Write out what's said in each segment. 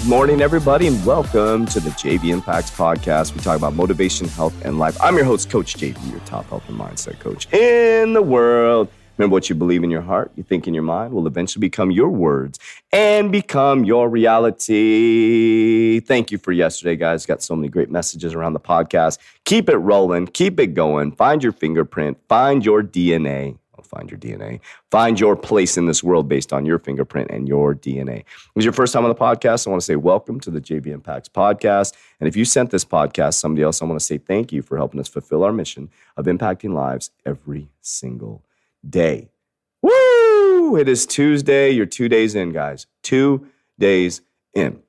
morning, everybody, and welcome to the JV Impacts Podcast. We talk about motivation, health, and life. I'm your host, Coach JV, your top health and mindset coach in the world. Remember what you believe in your heart, you think in your mind will eventually become your words and become your reality. Thank you for yesterday, guys. Got so many great messages around the podcast. Keep it rolling, keep it going. Find your fingerprint, find your DNA find your DNA. Find your place in this world based on your fingerprint and your DNA. If it was your first time on the podcast, I want to say welcome to the JV Impacts podcast. And if you sent this podcast somebody else, I want to say thank you for helping us fulfill our mission of impacting lives every single day. Woo! It is Tuesday. You're two days in, guys. Two days in.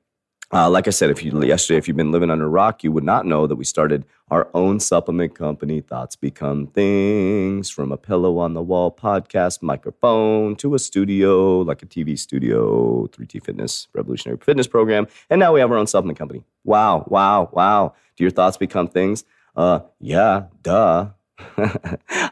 Uh, like I said, if you yesterday, if you've been living under a rock, you would not know that we started our own supplement company. Thoughts become things. From a pillow on the wall podcast microphone to a studio, like a TV studio, 3T Fitness, Revolutionary Fitness Program, and now we have our own supplement company. Wow, wow, wow! Do your thoughts become things? Uh, yeah, duh.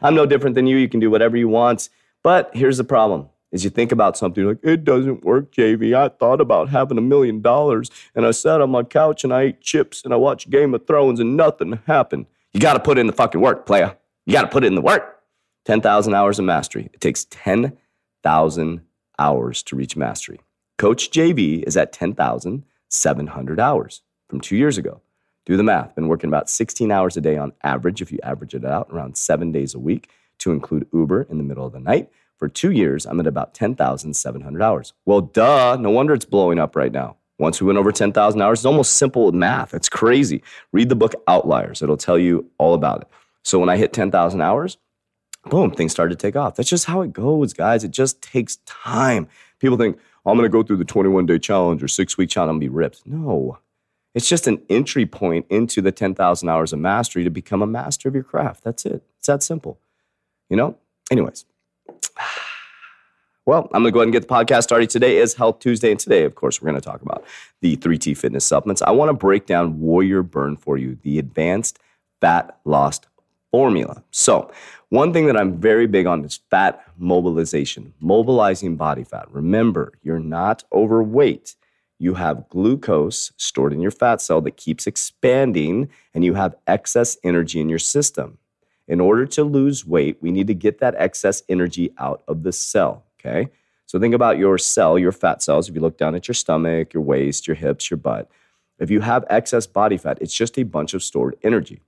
I'm no different than you. You can do whatever you want, but here's the problem is you think about something like, it doesn't work, JV. I thought about having a million dollars and I sat on my couch and I ate chips and I watched Game of Thrones and nothing happened. You got to put in the fucking work, playa. You got to put in the work. 10,000 hours of mastery. It takes 10,000 hours to reach mastery. Coach JV is at 10,700 hours from two years ago. Do the math. Been working about 16 hours a day on average, if you average it out, around seven days a week to include Uber in the middle of the night. For two years, I'm at about 10,700 hours. Well, duh, no wonder it's blowing up right now. Once we went over 10,000 hours, it's almost simple math. It's crazy. Read the book Outliers, it'll tell you all about it. So when I hit 10,000 hours, boom, things started to take off. That's just how it goes, guys. It just takes time. People think, I'm going to go through the 21 day challenge or six week challenge and be ripped. No, it's just an entry point into the 10,000 hours of mastery to become a master of your craft. That's it. It's that simple. You know? Anyways, well, I'm going to go ahead and get the podcast started. Today is Health Tuesday, and today, of course, we're going to talk about the 3T fitness supplements. I want to break down Warrior Burn for you, the advanced fat loss formula. So, one thing that I'm very big on is fat mobilization, mobilizing body fat. Remember, you're not overweight. You have glucose stored in your fat cell that keeps expanding, and you have excess energy in your system. In order to lose weight, we need to get that excess energy out of the cell. Okay. So think about your cell, your fat cells. If you look down at your stomach, your waist, your hips, your butt, if you have excess body fat, it's just a bunch of stored energy.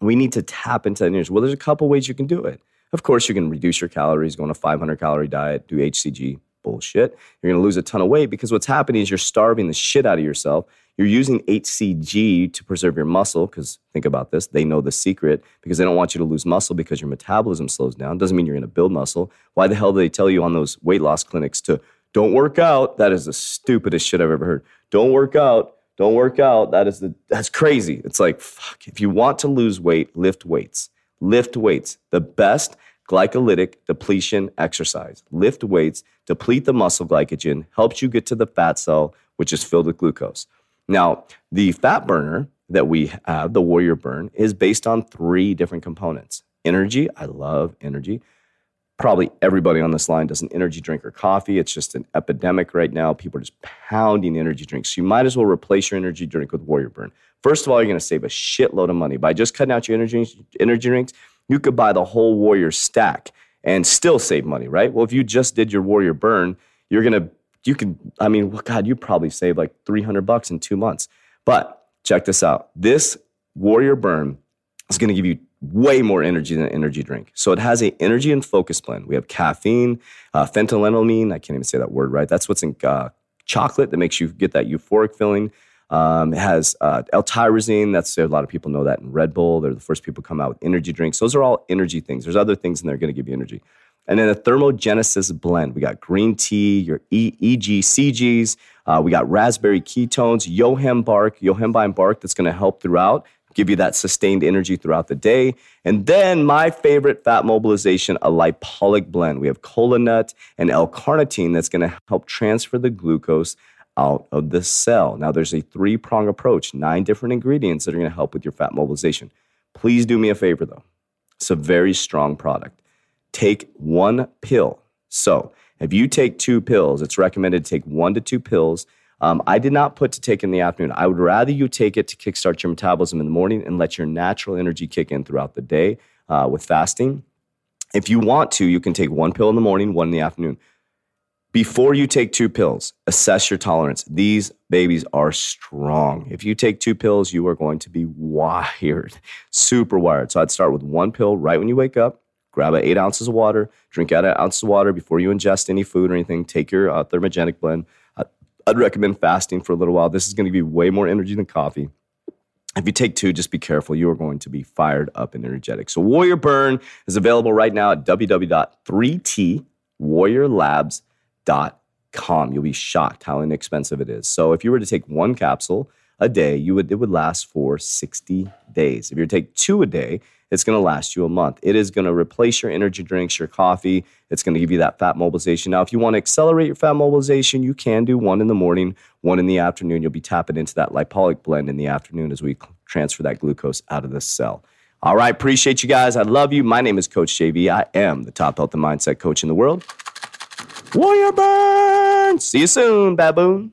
We need to tap into that energy. Well, there's a couple ways you can do it. Of course, you can reduce your calories, go on a 500 calorie diet, do HCG, bullshit. You're going to lose a ton of weight because what's happening is you're starving the shit out of yourself. You're using HCG to preserve your muscle because think about this. They know the secret because they don't want you to lose muscle because your metabolism slows down. Doesn't mean you're going to build muscle. Why the hell do they tell you on those weight loss clinics to don't work out? That is the stupidest shit I've ever heard. Don't work out. Don't work out. That is the that's crazy. It's like fuck. If you want to lose weight, lift weights. Lift weights. The best glycolytic depletion exercise. Lift weights, deplete the muscle glycogen, helps you get to the fat cell, which is filled with glucose. Now, the fat burner that we have, the Warrior Burn, is based on three different components energy. I love energy. Probably everybody on this line does an energy drink or coffee. It's just an epidemic right now. People are just pounding energy drinks. So you might as well replace your energy drink with Warrior Burn. First of all, you're going to save a shitload of money by just cutting out your energy, energy drinks you could buy the whole Warrior stack and still save money, right? Well, if you just did your Warrior burn, you're gonna, you can, I mean, well, God, you probably save like 300 bucks in two months. But check this out this Warrior burn is gonna give you way more energy than an energy drink. So it has a energy and focus blend. We have caffeine, uh. I can't even say that word right. That's what's in uh, chocolate that makes you get that euphoric feeling. Um, it has uh, L-tyrosine. That's a lot of people know that in Red Bull. They're the first people to come out with energy drinks. Those are all energy things. There's other things in there going to give you energy. And then a thermogenesis blend. We got green tea, your e- EGCGs. Uh, we got raspberry ketones, yohim bark, yohimbine bark that's going to help throughout. give you that sustained energy throughout the day. And then my favorite fat mobilization, a lipolic blend. We have cola nut and L-carnitine that's going to help transfer the glucose out of the cell. Now, there's a three prong approach, nine different ingredients that are going to help with your fat mobilization. Please do me a favor though. It's a very strong product. Take one pill. So, if you take two pills, it's recommended to take one to two pills. Um, I did not put to take in the afternoon. I would rather you take it to kickstart your metabolism in the morning and let your natural energy kick in throughout the day uh, with fasting. If you want to, you can take one pill in the morning, one in the afternoon. Before you take two pills, assess your tolerance. These babies are strong. If you take two pills, you are going to be wired, super wired. So I'd start with one pill right when you wake up, grab eight ounces of water, drink out an ounce of water before you ingest any food or anything. Take your uh, thermogenic blend. I'd recommend fasting for a little while. This is going to give you way more energy than coffee. If you take two, just be careful. You are going to be fired up and energetic. So, Warrior Burn is available right now at www.3twarriorlabs.com. You'll be shocked how inexpensive it is. So if you were to take one capsule a day, you would it would last for 60 days. If you take two a day, it's going to last you a month. It is going to replace your energy drinks, your coffee. It's going to give you that fat mobilization. Now, if you want to accelerate your fat mobilization, you can do one in the morning, one in the afternoon. You'll be tapping into that lipolic blend in the afternoon as we transfer that glucose out of the cell. All right, appreciate you guys. I love you. My name is Coach JV. I am the top health and mindset coach in the world. Warrior Burn! See you soon, baboon.